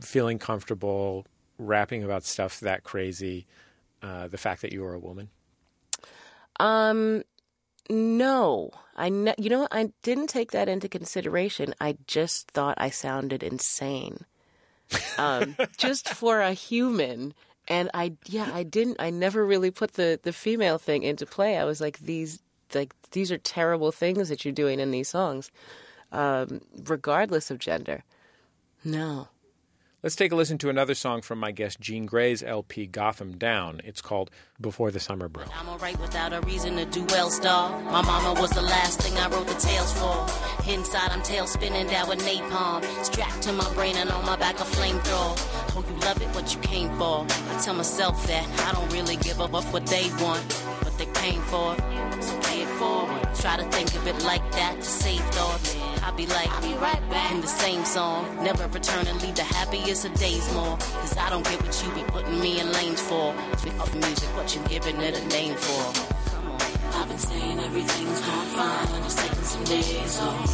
feeling comfortable rapping about stuff that crazy, uh, the fact that you were a woman? Um, no, I you know what? I didn't take that into consideration. I just thought I sounded insane, um, just for a human. And I, yeah, I didn't. I never really put the the female thing into play. I was like, these, like these are terrible things that you're doing in these songs, um, regardless of gender. No. Let's take a listen to another song from my guest Jean Grae's LP Gotham Down. It's called Before the Summer Broke. I'm alright without a reason to do well, star. My mama was the last thing I wrote the tales for. Inside, I'm tail spinning down with napalm. Strapped to my brain and on my back a flamethrower. Oh, you love it, what you came for. I tell myself that I don't really give what they want, but they paying for forward. Try to think of it like that to save thoughts. I'll be like, I'll be right back. In the same song, never return and leave the happiest of days more. Cause I don't get what you be putting me in lanes for. Speak of music, what you giving it a name for. I've been saying everything's going fine, just taking some days off.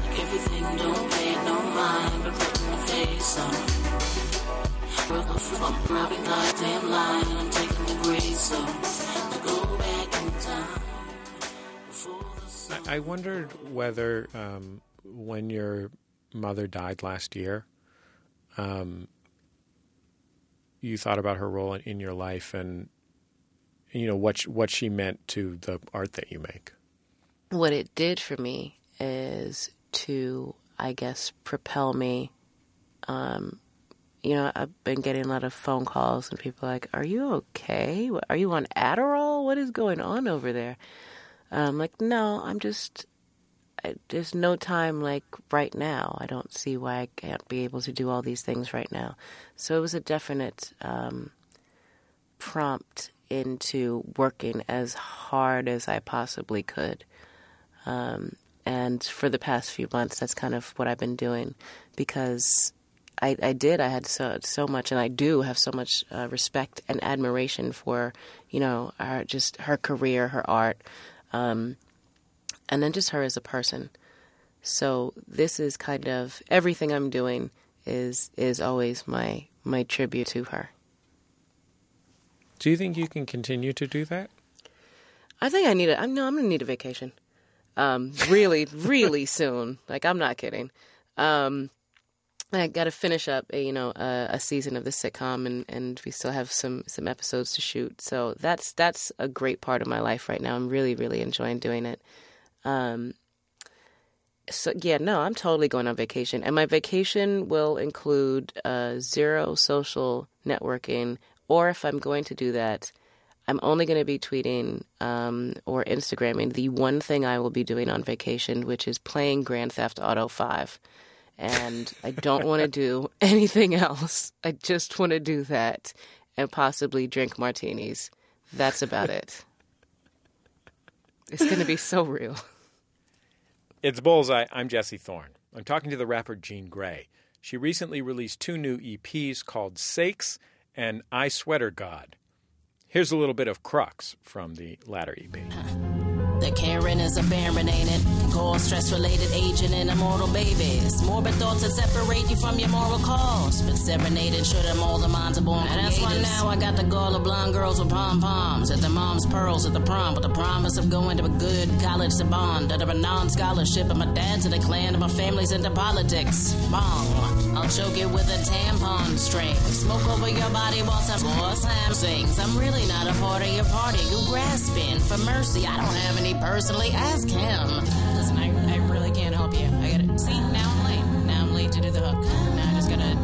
Like everything don't pay no mind, but putting the face on. I wondered whether um, when your mother died last year, um, you thought about her role in, in your life and you know what what she meant to the art that you make. what it did for me is to, I guess, propel me. Um, you know, I've been getting a lot of phone calls and people like, "Are you okay? Are you on Adderall? What is going on over there?" I'm like, "No, I'm just. I, there's no time like right now. I don't see why I can't be able to do all these things right now." So it was a definite um, prompt into working as hard as I possibly could. Um, and for the past few months, that's kind of what I've been doing because I, I did. I had so so much, and I do have so much uh, respect and admiration for you know her just her career, her art, um, and then just her as a person. So this is kind of everything I'm doing is is always my my tribute to her. Do you think you can continue to do that? I think I need a. I'm no. I'm gonna need a vacation. Um, really, really soon. Like I'm not kidding. Um, I got to finish up, a, you know, a, a season of the sitcom, and, and we still have some some episodes to shoot. So that's that's a great part of my life right now. I'm really, really enjoying doing it. Um, so yeah, no, I'm totally going on vacation, and my vacation will include uh, zero social networking. Or if I'm going to do that, I'm only going to be tweeting um, or Instagramming the one thing I will be doing on vacation, which is playing Grand Theft Auto 5. And I don't want to do anything else. I just want to do that and possibly drink martinis. That's about it. It's going to be so real. It's Bullseye. I'm Jesse Thorn. I'm talking to the rapper Jean Grae. She recently released two new EPs called Sakes and I Sweater God. Here's a little bit of Crux from the latter EP. The Karen is a baron, ain't it? Can cause stress related aging and immortal babies. Morbid thoughts that separate you from your moral cause. But serenaded should have all the minds are born. And that's why now I got the gall of blonde girls with pom poms. At the mom's pearls at the prom with the promise of going to a good college to bond. Under a non scholarship and my dad's in the clan and my family's into politics. Bong. I'll choke it with a tampon string. Smoke over your body while some more Sam sings. I'm really not a part of your party. You grasping for mercy. I don't have any personally. Ask him. Listen, I, I really can't help you. I gotta see now I'm late. Now I'm late to do the hook. Now I just gotta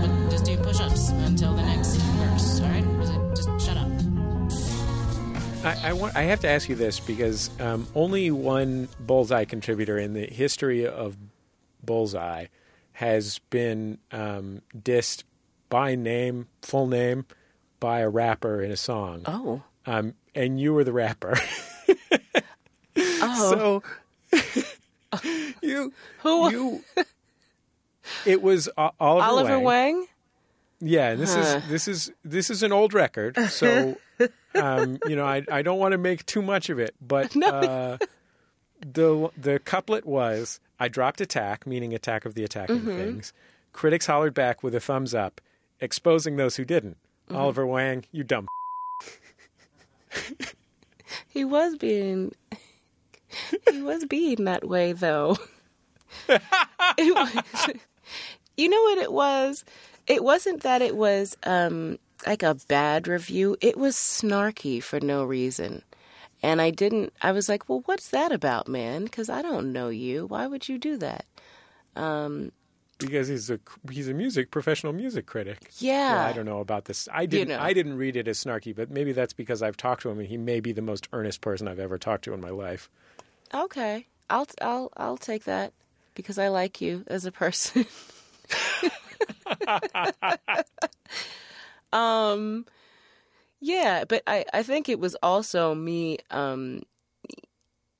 but just do push-ups until the next verse. All right? Just, just shut up. I, I, want, I have to ask you this because um, only one Bullseye contributor in the history of Bullseye has been um, dissed by name, full name, by a rapper in a song. Oh. Um, and you were the rapper. Oh. So you Who? you it was uh, Oliver, Oliver Wang? Yeah, this Huh. is this is this is an old record, so um, you know I I don't want to make too much of it, but uh, the the couplet was I dropped attack, meaning attack of the attacking Mhm. things. Critics hollered back with a thumbs up, exposing those who didn't. Mhm. Oliver Wang, you dumb. He was being he was being that way though. It was- you know what it was? It wasn't that it was um like a bad review. It was snarky for no reason. And I didn't I was like, "Well, what's that about, man? Cuz I don't know you. Why would you do that?" Um because he's a he's a music professional music critic. Yeah. Well, I don't know about this. I didn't know. I didn't read it as snarky, but maybe that's because I've talked to him and he may be the most earnest person I've ever talked to in my life. Okay. I'll I'll I'll take that because I like you as a person. um yeah, but I I think it was also me um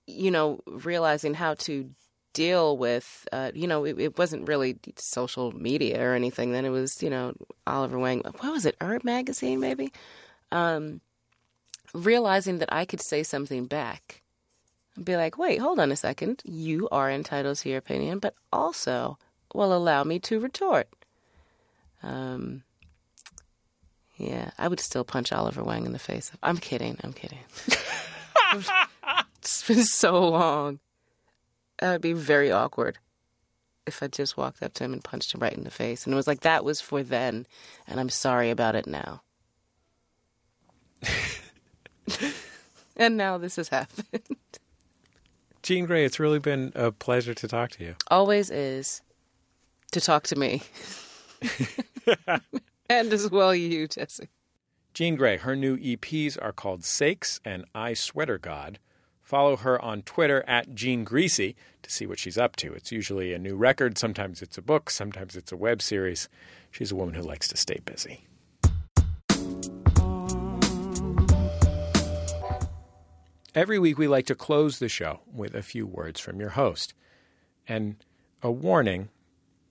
you know realizing how to deal with uh you know it, it wasn't really social media or anything then it was you know Oliver Wang what was it URB magazine maybe um realizing that I could say something back be like, wait, hold on a second. You are entitled to your opinion, but also will allow me to retort. Um, yeah, I would still punch Oliver Wang in the face. I'm kidding. I'm kidding. it's been so long. That would be very awkward if I just walked up to him and punched him right in the face. And it was like, that was for then, and I'm sorry about it now. and now this has happened. Jean Grae, it's really been a pleasure to talk to you. always is to talk to me. and as well you, Jesse. Jean Grae, her new EPs are called Sakes and I Sweater God. Follow her on Twitter at Jean Greasy to see what she's up to. It's usually a new record, sometimes it's a book, sometimes it's a web series. She's a woman who likes to stay busy. Every week, we like to close the show with a few words from your host. And a warning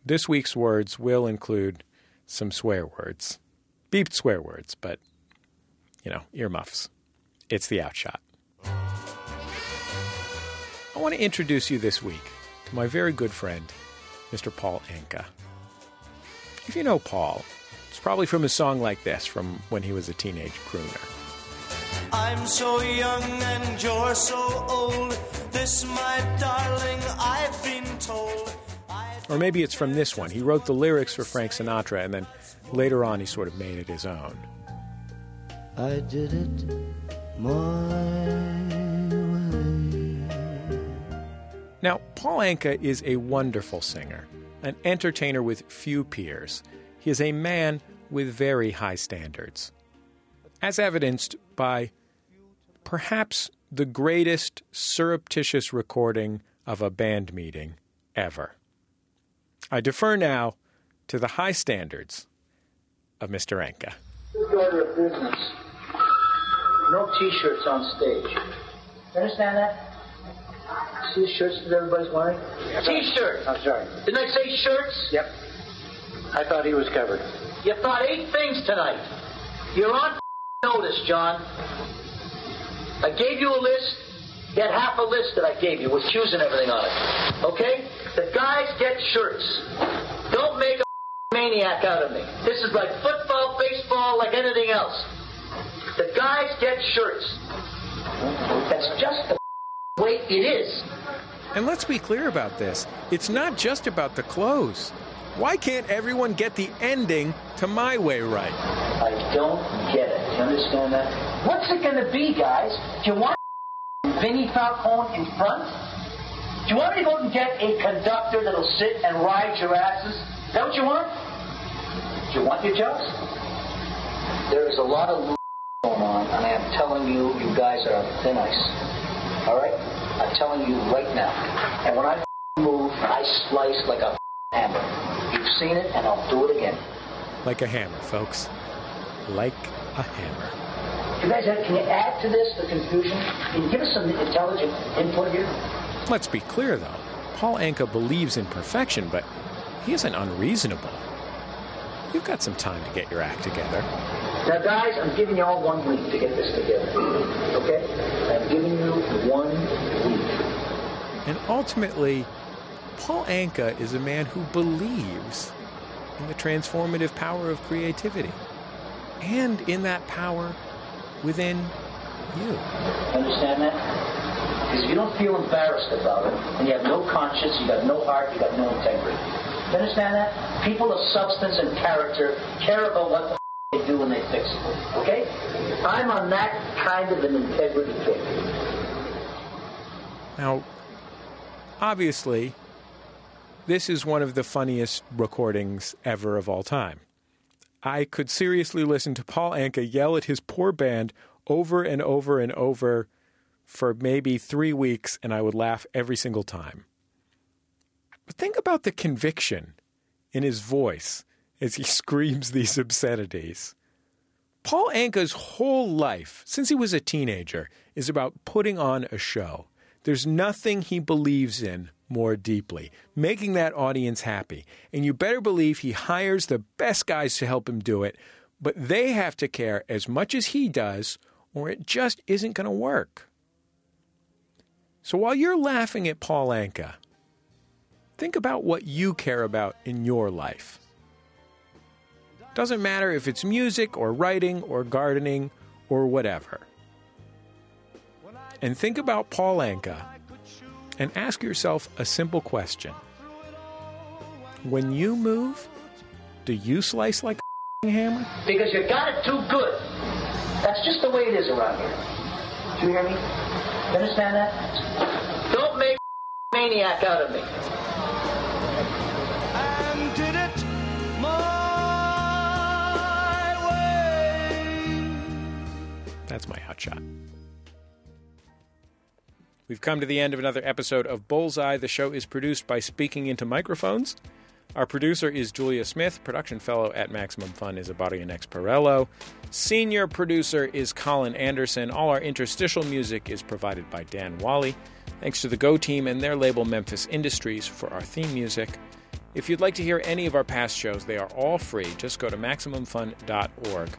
this week's words will include some swear words, beeped swear words, but, you know, earmuffs. It's the outshot. I want to introduce you this week to my very good friend, Mr. Paul Anka. If you know Paul, it's probably from a song like this from when he was a teenage crooner. I'm so young and you're so old. This, my darling, I've been told. Or maybe it's from this one. He wrote the lyrics for Frank Sinatra, and then later on he sort of made it his own. I did it my Now, Paul Anka is a wonderful singer, an entertainer with few peers. He is a man with very high standards, as evidenced by perhaps the greatest surreptitious recording of a band meeting ever. I defer now to the high standards of Mr. Anka. Business. No t-shirts on stage. You understand that? See the shirts that everybody's wearing? T-shirt. I'm sorry. Didn't I say shirts? Yep. I thought he was covered. You thought eight things tonight. You're on notice, John. I gave you a list. Had half a list that I gave you with cues and everything on it. Okay? The guys get shirts. Don't make a maniac out of me. This is like football, baseball, like anything else. The guys get shirts. That's just the way it is. And let's be clear about this it's not just about the clothes. Why can't everyone get the ending to My Way right? I don't get it. Do you understand that? What's it going to be, guys? Do you want Vinnie Falcone in front? Do you want me to go and get a conductor that'll sit and ride your asses? Is that what you want? Do you want your jokes? There is a lot of going on, and I am telling you, you guys are on thin ice. All right? I'm telling you right now. And when I move, I slice like a hammer. You've seen it, and I'll do it again. Like a hammer, folks. Like a hammer. You guys, have, can you add to this the confusion? Can you give us some intelligent input here? Let's be clear, though. Paul Anka believes in perfection, but he isn't unreasonable. You've got some time to get your act together. Now, guys, I'm giving you all one week to get this together. Okay? I'm giving you one week. And ultimately, Paul Anka is a man who believes in the transformative power of creativity and in that power within you. Understand that? Because if you don't feel embarrassed about it, and you have no conscience, you got no heart, you got no integrity. You understand that? People of substance and character care about what they fix it. Okay? I'm on that kind of an integrity kick. Now, obviously, this is one of the funniest recordings ever of all time. I could seriously listen to Paul Anka yell at his poor band over and over and over for maybe three weeks, and I would laugh every single time. But think about the conviction in his voice as he screams these obscenities. Paul Anka's whole life, since he was a teenager, is about putting on a show. There's nothing he believes in more deeply, making that audience happy. And you better believe he hires the best guys to help him do it, but they have to care as much as he does, or it just isn't going to work. So while you're laughing at Paul Anka, think about what you care about in your life. Doesn't matter if it's music or writing or gardening or whatever. And think about Paul Anka and ask yourself a simple question. When you move, do you slice like a hammer? Because you got it too good. That's just the way it is around here. Do you hear me? You understand that? Don't make a maniac out of me. That's my hot shot. We've come to the end of another episode of Bullseye. The show is produced by Speaking Into Microphones. Our producer is Julia Smith. Production fellow at Maximum Fun is Abadian X Perello. Senior producer is Colin Anderson. All our interstitial music is provided by Dan Wally. Thanks to the Go team and their label Memphis Industries for our theme music. If you'd like to hear any of our past shows, they are all free. Just go to MaximumFun.org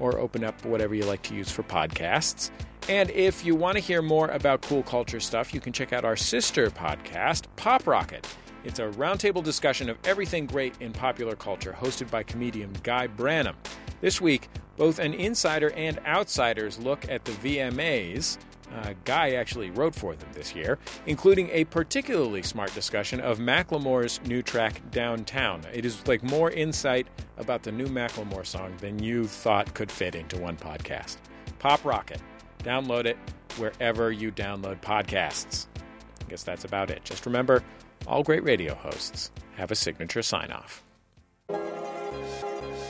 or open up whatever you like to use for podcasts. And if you want to hear more about cool culture stuff, you can check out our sister podcast, Pop Rocket. It's a roundtable discussion of everything great in popular culture, hosted by comedian Guy Branum. This week, both an insider and outsiders look at the VMAs. Uh, Guy actually wrote for them this year, including a particularly smart discussion of Macklemore's new track Downtown. It is like more insight about the new Macklemore song than you thought could fit into one podcast. Pop Rocket. Download it wherever you download podcasts. I guess that's about it. Just remember, all great radio hosts have a signature sign off.